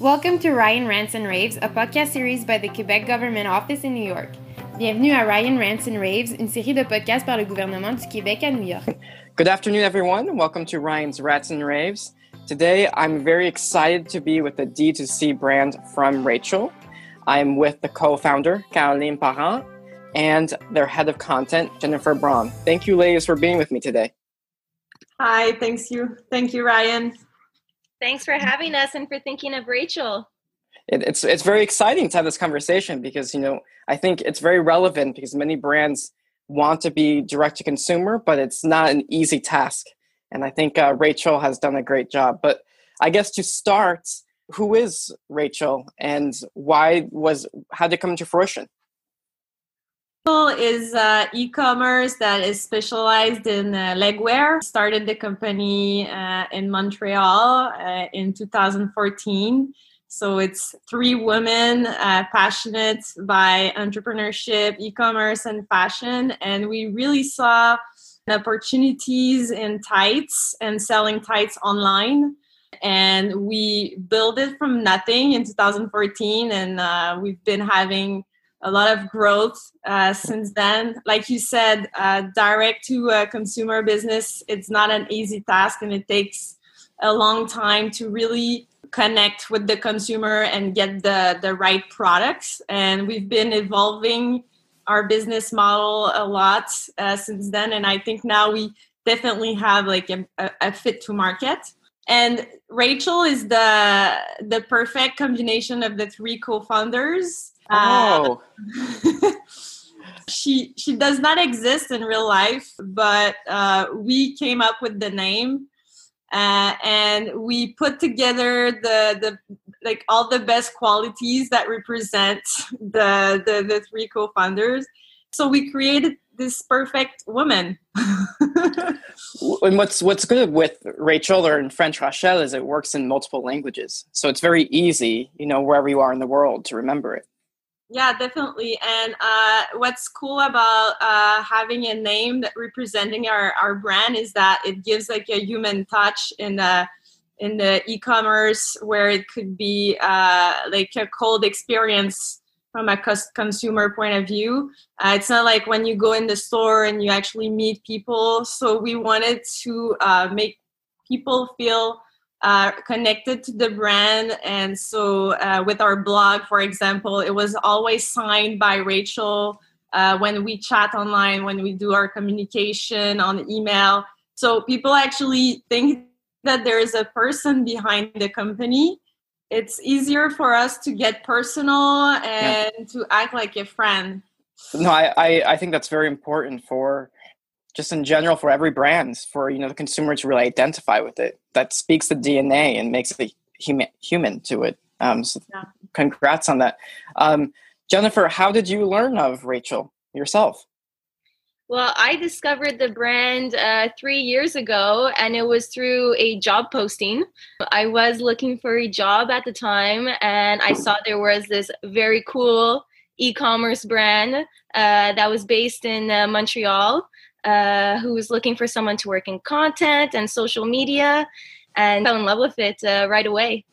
Welcome to Ryan Rants and Raves, a podcast series by the Quebec Government Office in New York. Bienvenue à Ryan Rants and Raves, une série de podcasts par le gouvernement du Québec à New York. Good afternoon, everyone. Welcome to Ryan's Rants and Raves. Today, I'm very excited to be with the D2C brand from Rachel. I'm with the co-founder, Caroline Parent, and their head of content, Jennifer Braun. Thank you, ladies, for being with me today. Hi, thanks you. Thank you, Ryan. Thanks for having us and for thinking of Rachel. It, it's it's very exciting to have this conversation because you know I think it's very relevant because many brands want to be direct to consumer, but it's not an easy task. And I think uh, Rachel has done a great job. But I guess to start, who is Rachel and why was how did it come to fruition? Is uh, e-commerce that is specialized in uh, legwear. Started the company uh, in Montreal uh, in 2014. So it's three women uh, passionate by entrepreneurship, e-commerce, and fashion, and we really saw opportunities in tights and selling tights online. And we built it from nothing in 2014, and uh, we've been having a lot of growth uh, since then. Like you said, uh, direct to consumer business, it's not an easy task and it takes a long time to really connect with the consumer and get the, the right products. And we've been evolving our business model a lot uh, since then. And I think now we definitely have like a, a fit to market and Rachel is the the perfect combination of the three co-founders. Oh. Uh, she she does not exist in real life, but uh, we came up with the name, uh, and we put together the the like all the best qualities that represent the the, the three co-founders. So we created this perfect woman. and what's what's good with Rachel or in French Rachel is it works in multiple languages, so it's very easy, you know, wherever you are in the world to remember it. Yeah, definitely. And uh, what's cool about uh, having a name that representing our, our brand is that it gives like a human touch in the in the e-commerce where it could be uh, like a cold experience from a consumer point of view. Uh, it's not like when you go in the store and you actually meet people. So we wanted to uh, make people feel uh, connected to the brand. And so uh, with our blog, for example, it was always signed by Rachel uh, when we chat online, when we do our communication on email. So people actually think that there is a person behind the company it's easier for us to get personal and yeah. to act like a friend no I, I, I think that's very important for just in general for every brand for you know the consumer to really identify with it. That speaks the dna and makes it human human to it. Um, so yeah. congrats on that. Um, jennifer how did you learn of rachel yourself? Well, I discovered the brand uh, three years ago, and it was through a job posting. I was looking for a job at the time, and I saw there was this very cool e commerce brand uh, that was based in uh, Montreal uh, who was looking for someone to work in content and social media, and fell in love with it uh, right away.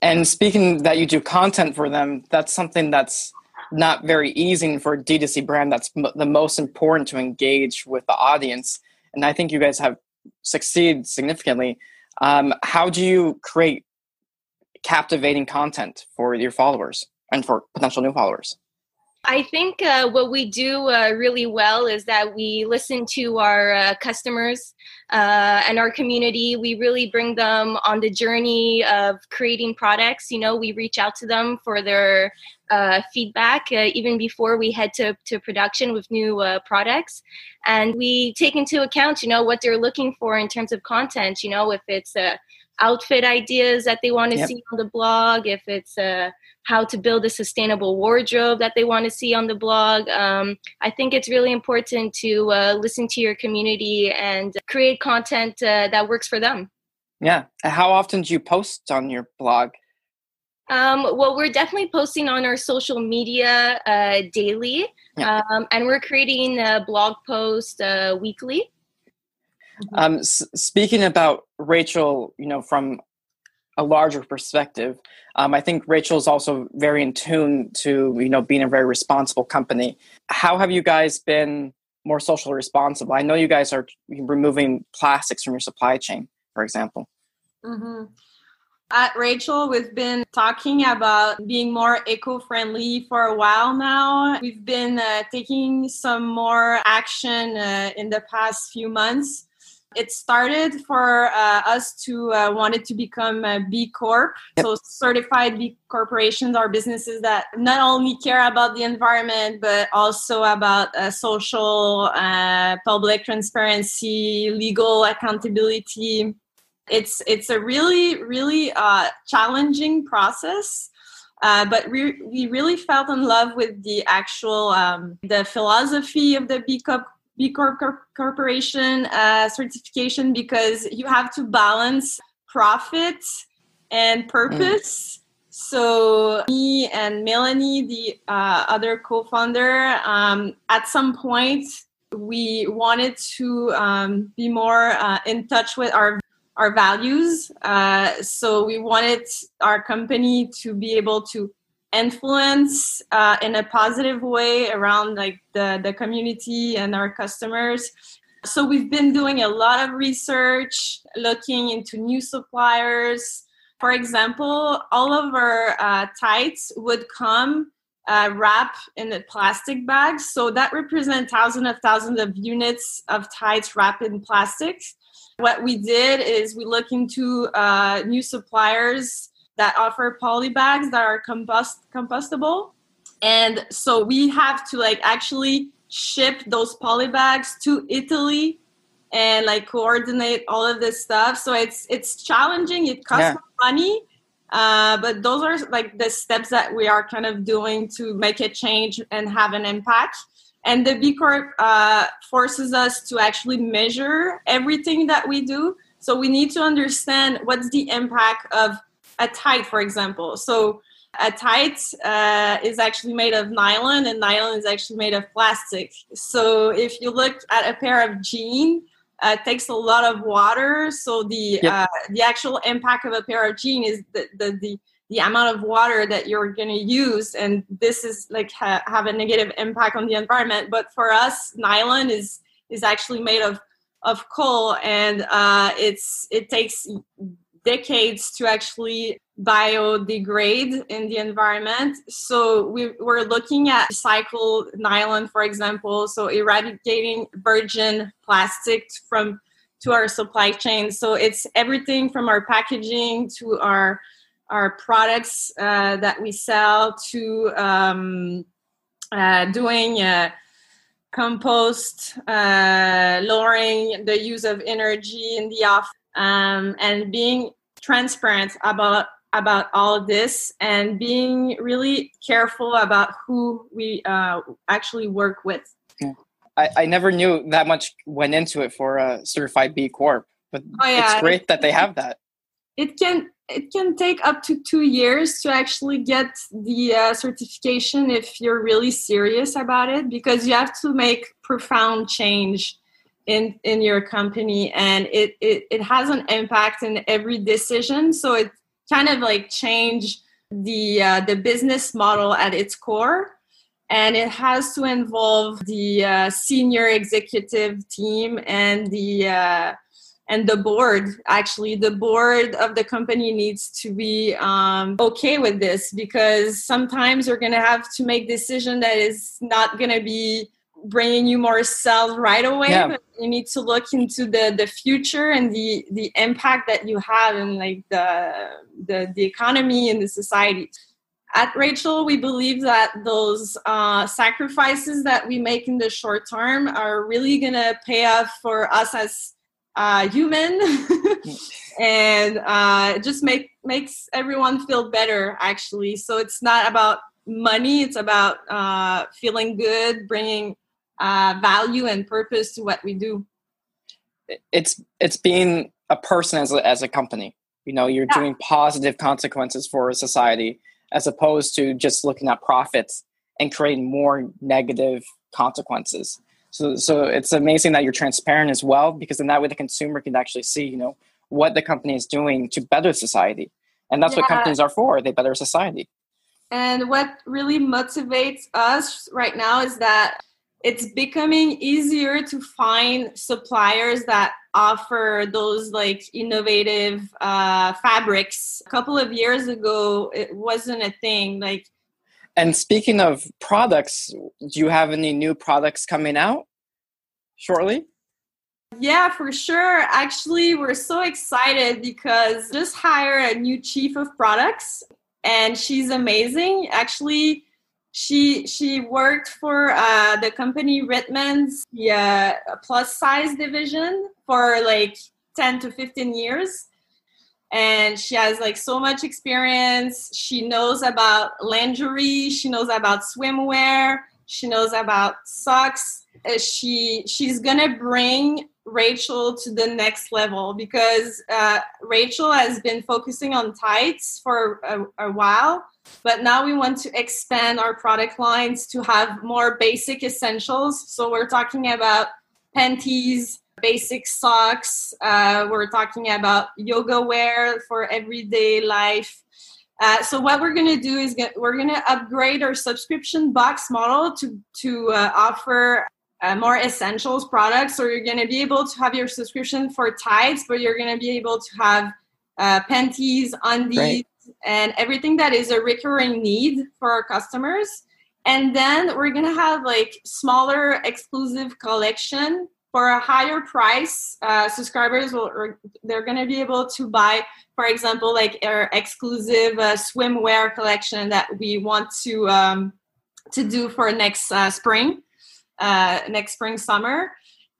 And speaking that you do content for them, that's something that's not very easy for a D2C brand that's m- the most important to engage with the audience. And I think you guys have succeeded significantly. Um, how do you create captivating content for your followers and for potential new followers? I think uh, what we do uh, really well is that we listen to our uh, customers uh, and our community. We really bring them on the journey of creating products. You know, we reach out to them for their uh, feedback uh, even before we head to, to production with new products and we take into account you know what they're looking for in terms of content you know if it's uh, outfit ideas that they want to yep. see on the blog if it's uh, how to build a sustainable wardrobe that they want to see on the blog. Um, i think it's really important to uh, listen to your community and create content that works for them. Yeah. How often do you post on your blog? Um, well, we're definitely posting on our social media uh, daily, yeah. um, and we're creating a blog post uh, weekly. Um, s- speaking about Rachel, you know, from a larger perspective. Um, I think Rachel is also very in tune to you know being a very responsible company. How have you guys been more socially responsible? I know you guys are removing plastics from your supply chain, for example. Mm-hmm. At Rachel, we've been talking about being more eco friendly for a while now. We've been uh, taking some more action uh, in the past few months. It started for uh, us to uh, wanted to become a B Corp. Yep. So certified B corporations are businesses that not only care about the environment but also about uh, social, uh, public transparency, legal accountability it's it's a really really uh, challenging process uh, but we, we really felt in love with the actual um, the philosophy of the b corp b corp corporation uh, certification because you have to balance profit and purpose mm. So me and Melanie, the uh, other co-founder, um, at some point we wanted to um, be more uh, in touch with our our values. Uh, so we wanted our company to be able to influence uh, in a positive way around like the, the community and our customers. So we've been doing a lot of research, looking into new suppliers. For example, all of our uh, tights would come uh, wrap in a plastic bags. So that represents thousands of thousands of units of tights wrapped in plastics. What we did is we looked into uh, new suppliers that offer poly bags that are compost compostable, and so we have to like actually ship those poly bags to Italy and like coordinate all of this stuff. So it's it's challenging. It costs yeah. money, uh, but those are like the steps that we are kind of doing to make a change and have an impact. And the B Corp uh, forces us to actually measure everything that we do. So we need to understand what's the impact of a tight, for example. So a tight uh, is actually made of nylon, and nylon is actually made of plastic. So if you look at a pair of jeans, uh, it takes a lot of water. So the yep. uh, the actual impact of a pair of jeans is the, the, the the amount of water that you're going to use and this is like ha- have a negative impact on the environment but for us nylon is is actually made of of coal and uh, it's it takes decades to actually biodegrade in the environment. So we, we're looking at recycled nylon for example so eradicating virgin plastic from to our supply chain. So it's everything from our packaging to our our products uh, that we sell to um, uh, doing uh, compost, uh, lowering the use of energy in the off, um, and being transparent about about all this and being really careful about who we uh, actually work with. I, I never knew that much went into it for a certified B Corp, but oh, yeah. it's great that they have that. It can it can take up to two years to actually get the uh, certification if you're really serious about it because you have to make profound change in in your company and it it, it has an impact in every decision. So it kind of like change the uh, the business model at its core. And it has to involve the uh, senior executive team and the uh, and the board. Actually the board of the company needs to be um, okay with this because sometimes you're to have to make decision that is not to be bringing you more sales right away yeah. but you need to look into the the future and the the impact that you have in like the the, the economy and the society. At Rachel, we believe that those uh, sacrifices that we make in the short term are really going to pay off for us as uh, human. And uh, it just make makes everyone feel better actually. So it's not about money it's about uh, feeling good bringing uh, value and purpose to what we do it's it's being a person as a, as a company you know you're yeah. doing positive consequences for a society as opposed to just looking at profits and creating more negative consequences so, so it's amazing that you're transparent as well, because in that way the consumer can actually see, you know, what the company is doing to better society. And that's yeah. what companies are for. They better society. And what really motivates us right now is that it's becoming easier to find suppliers that offer those like innovative uh, fabrics. A couple of years ago, it wasn't a thing. Like, and speaking of products, do you have any new products coming out shortly? Yeah, for sure. Actually, we're so excited because just hired a new chief of products and she's amazing. Actually, she she worked for uh, the company Reitmans yeah, plus size division for like 10 to 15 years. And she has like so much experience. She knows about lingerie she knows about swimwear. She knows about socks. Uh, she she's gonna bring rachel to the next level because uh, rachel has been focusing on tights for a, a while but now we want to expand our product lines to have more basic essentials. So we're talking about panties, basic socks. Uh, we're talking about yoga wear for everyday life. Uh, so what we're to do is get, we're to upgrade our subscription box model to to uh, offer uh, more essentials products. So you're to be able to have your subscription for tights, but you're to be able to have uh, panties, undies, right and everything that is a recurring need for our customers. And then we're gonna have like smaller exclusive collection for a higher price. Uh, subscribers will they're gonna be able to buy, for example, like our exclusive uh, swimwear collection that we want to um, to do for next uh, spring, uh, next spring summer.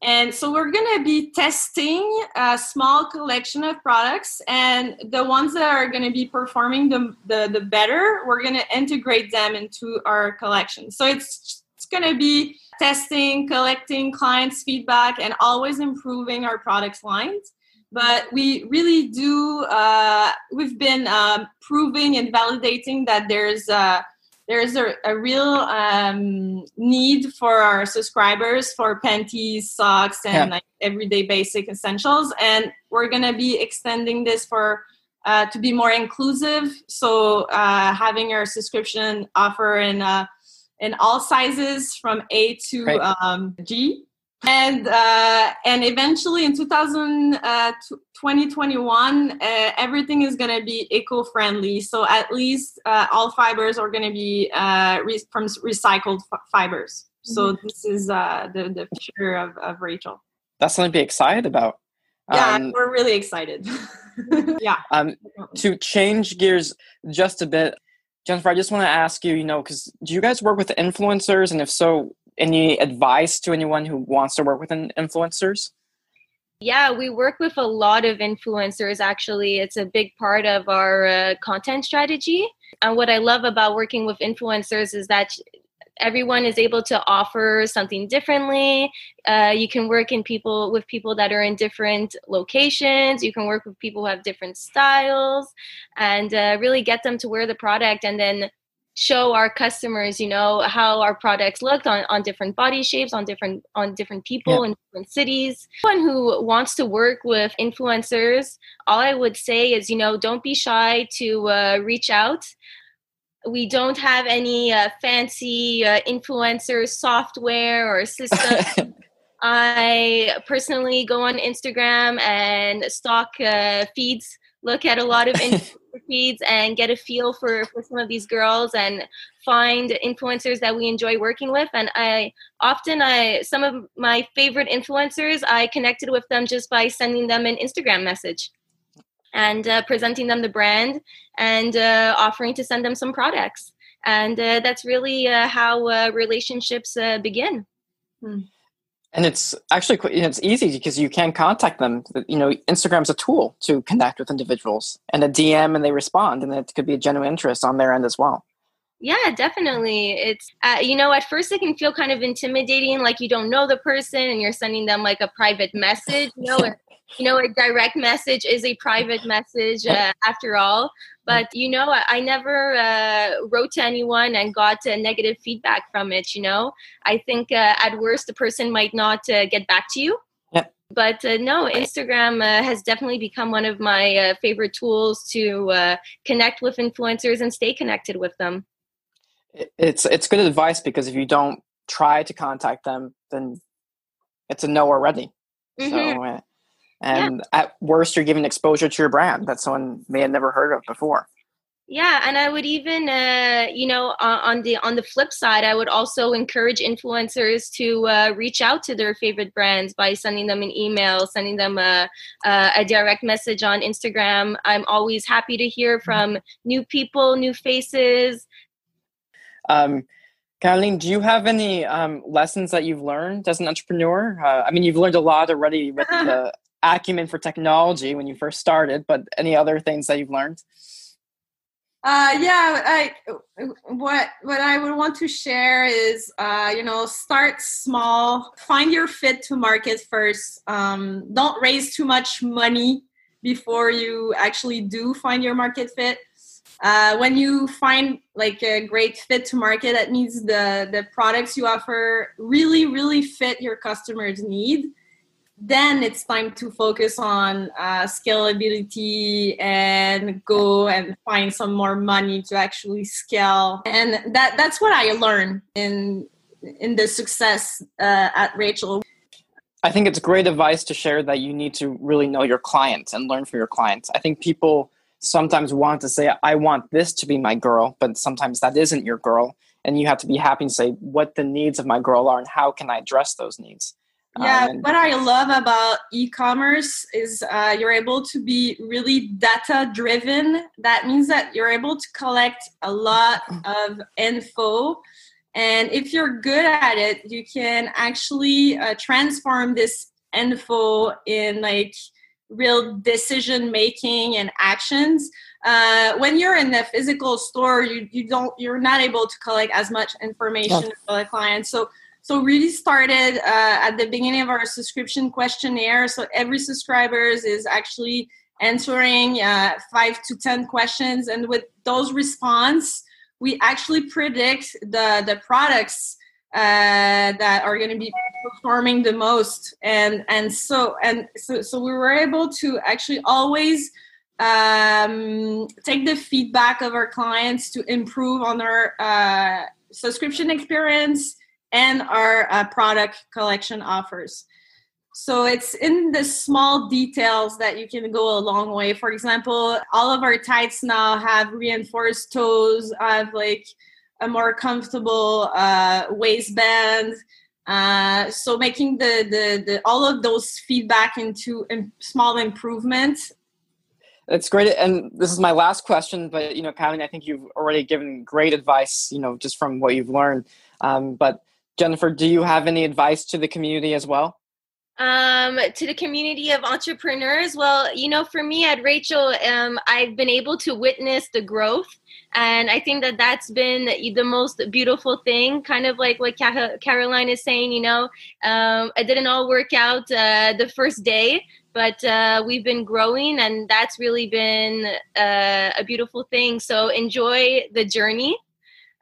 And so we're going to be testing a small collection of products, and the ones that are going to be performing the, the, the better, we're going to integrate them into our collection. So it's, it's going to be testing, collecting clients' feedback, and always improving our product lines. But we really do, uh, we've been um, proving and validating that there's uh, there's a, a real um, need for our subscribers for panties, socks, and yeah. like everyday basic essentials. And we're gonna be extending this for uh, to be more inclusive. So uh, having our subscription offer in uh, in all sizes from A to right. um, G and uh, and eventually in 2000 uh, 2021 uh, everything is going to be eco-friendly. So at least uh, all fibers are going to be uh, re- from recycled f- fibers. So mm-hmm. this is uh, the, the future of, of rachel. That's something to be excited about. Yeah um, we're really excited. Yeah. um, to change gears just a bit jennifer i just want to ask you you know because do you guys work with influencers? And if so any advice to anyone who wants to work with influencers? Yeah, we work with a lot of influencers actually. It's a big part of our uh, content strategy. And what I love about working with influencers is that everyone is able to offer something differently. Uh, you can work in people with people that are in different locations. You can work with people who have different styles, and uh, really get them to wear the product, and then show our customers you know how our products looked on, on different body shapes on different on different people yeah. in different cities. Anyone who wants to work with influencers all i would say is you know don't be shy to uh, reach out. We don't have any uh, fancy uh, influencer software or system. I personally go on instagram and stock uh, feeds look at a lot of feeds and get a feel for, for some of these girls and find influencers that we enjoy working with. And i often i some of my favorite influencers i connected with them just by sending them an instagram message and uh, presenting them the brand and uh, offering to send them some products. And uh, that's really uh, how uh, relationships uh, begin. Hmm and it's actually it's easy because you can contact them. You know instagram's a tool to connect with individuals and a dm and they respond and it could be a genuine interest on their end as well. Yeah definitely. It's uh, you know at first it can feel kind of intimidating like you don't know the person and you're sending them like a private message you know you know a direct message is a private message uh, after all but you know i, I never uh, wrote to anyone and got uh, negative feedback from it you know i think uh, at worst the person might not uh, get back to you yep. But uh, no, Instagram uh, has definitely become one of my uh, favorite tools to uh, connect with influencers and stay connected with them. It's it's good advice because if you don't try to contact them, then it's a no already. Mm-hmm. So, and yeah. at worst, you're giving exposure to your brand that someone may have never heard of before yeah and i would even uh, you know uh, on the on the flip side i would also encourage influencers to uh, reach out to their favorite brands by sending them an email sending them a, a direct message on instagram i'm always happy to hear mm-hmm. from new people new faces um, Caroline, do you have any um, lessons that you've learned as an entrepreneur? Uh, I mean, you've learned a lot already with the acumen for technology when you first started, but any other things that you've learned? Uh, yeah, I what what I would want to share is uh, you know start small, find your fit to market first. Um, don't raise too much money before you actually do find your market fit. Uh, when you find like a great fit to market, that means the the products you offer really really fit your customers' need then it's time to focus on uh, scalability and go and find some more money to actually scale. And that that's what i learned in in the success uh, at rachel. I think it's great advice to share that you need to really know your clients and learn from your clients. I think people sometimes want to say i want this to be my girl but sometimes that isn't your girl. And you have to be happy to say what the needs of my girl are and how can i address those needs yeah, um, what I love about e-commerce is uh, you're able to be really data driven. That means that you're able to collect a lot of info, and if you're good at it, you can actually uh, transform this info in like real decision making and actions. Uh, when you're in the physical store, you you don't you're not able to collect as much information for the client. So so really started uh, at the beginning of our subscription questionnaire. So every subscribers is actually answering uh, five to ten questions, and with those response, we actually predict the the products uh, that are going to be performing the most. And and so and so so we were able to actually always um, take the feedback of our clients to improve on our uh, subscription experience and our uh, product collection offers. So it's in the small details that you can go a long way. For example, all of our tights now have reinforced toes, have like a more comfortable uh, waistband. Uh, so making the, the, the all of those feedback into small improvements. It's great, and this is my last question. But you know, Caroline, I think you've already given great advice. You know, just from what you've learned. Um, but Jennifer, do you have any advice to the community as well? Um, to the community of entrepreneurs, well, you know, for me at Rachel, um, I've been able to witness the growth, and I think that that's been the most beautiful thing. Kind of like what Caroline is saying, you know, um, it didn't all work out uh, the first day, but uh, we've been growing, and that's really been uh, a beautiful thing. So enjoy the journey.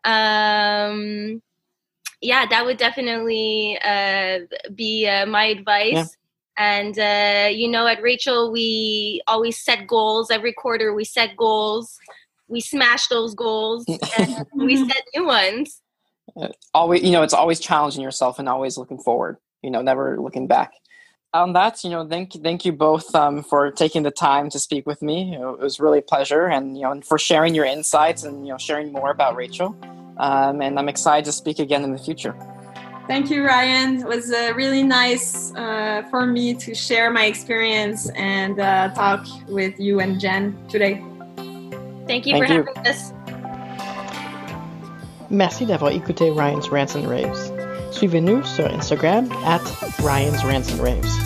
Um, yeah, that would definitely uh, be uh, my advice. Yeah. And uh, you know, at Rachel, we always set goals. Every quarter, we set goals. We smash those goals, and we set new ones. Uh, always, you know, it's always challenging yourself and always looking forward. You know, never looking back. On that, you know, thank thank you both um, for taking the time to speak with me. You know, it was really a pleasure, and you know, and for sharing your insights and you know, sharing more about Rachel um, and I'm excited to speak again in the future. Thank you, Ryan. It was uh, really nice uh, for me to share my experience and uh, talk with you and Jen today. Thank you Thank for you. having us. Merci d'avoir écouté Ryan's Rants and Raves. Suivez-nous sur Instagram at Ryan's Rants and Raves.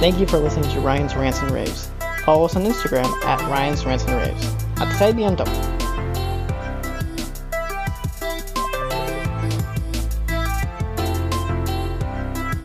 Thank you for listening to Ryan's Rants and Raves. Follow us on Instagram at Ryan's Rants and Raves. A très bientôt.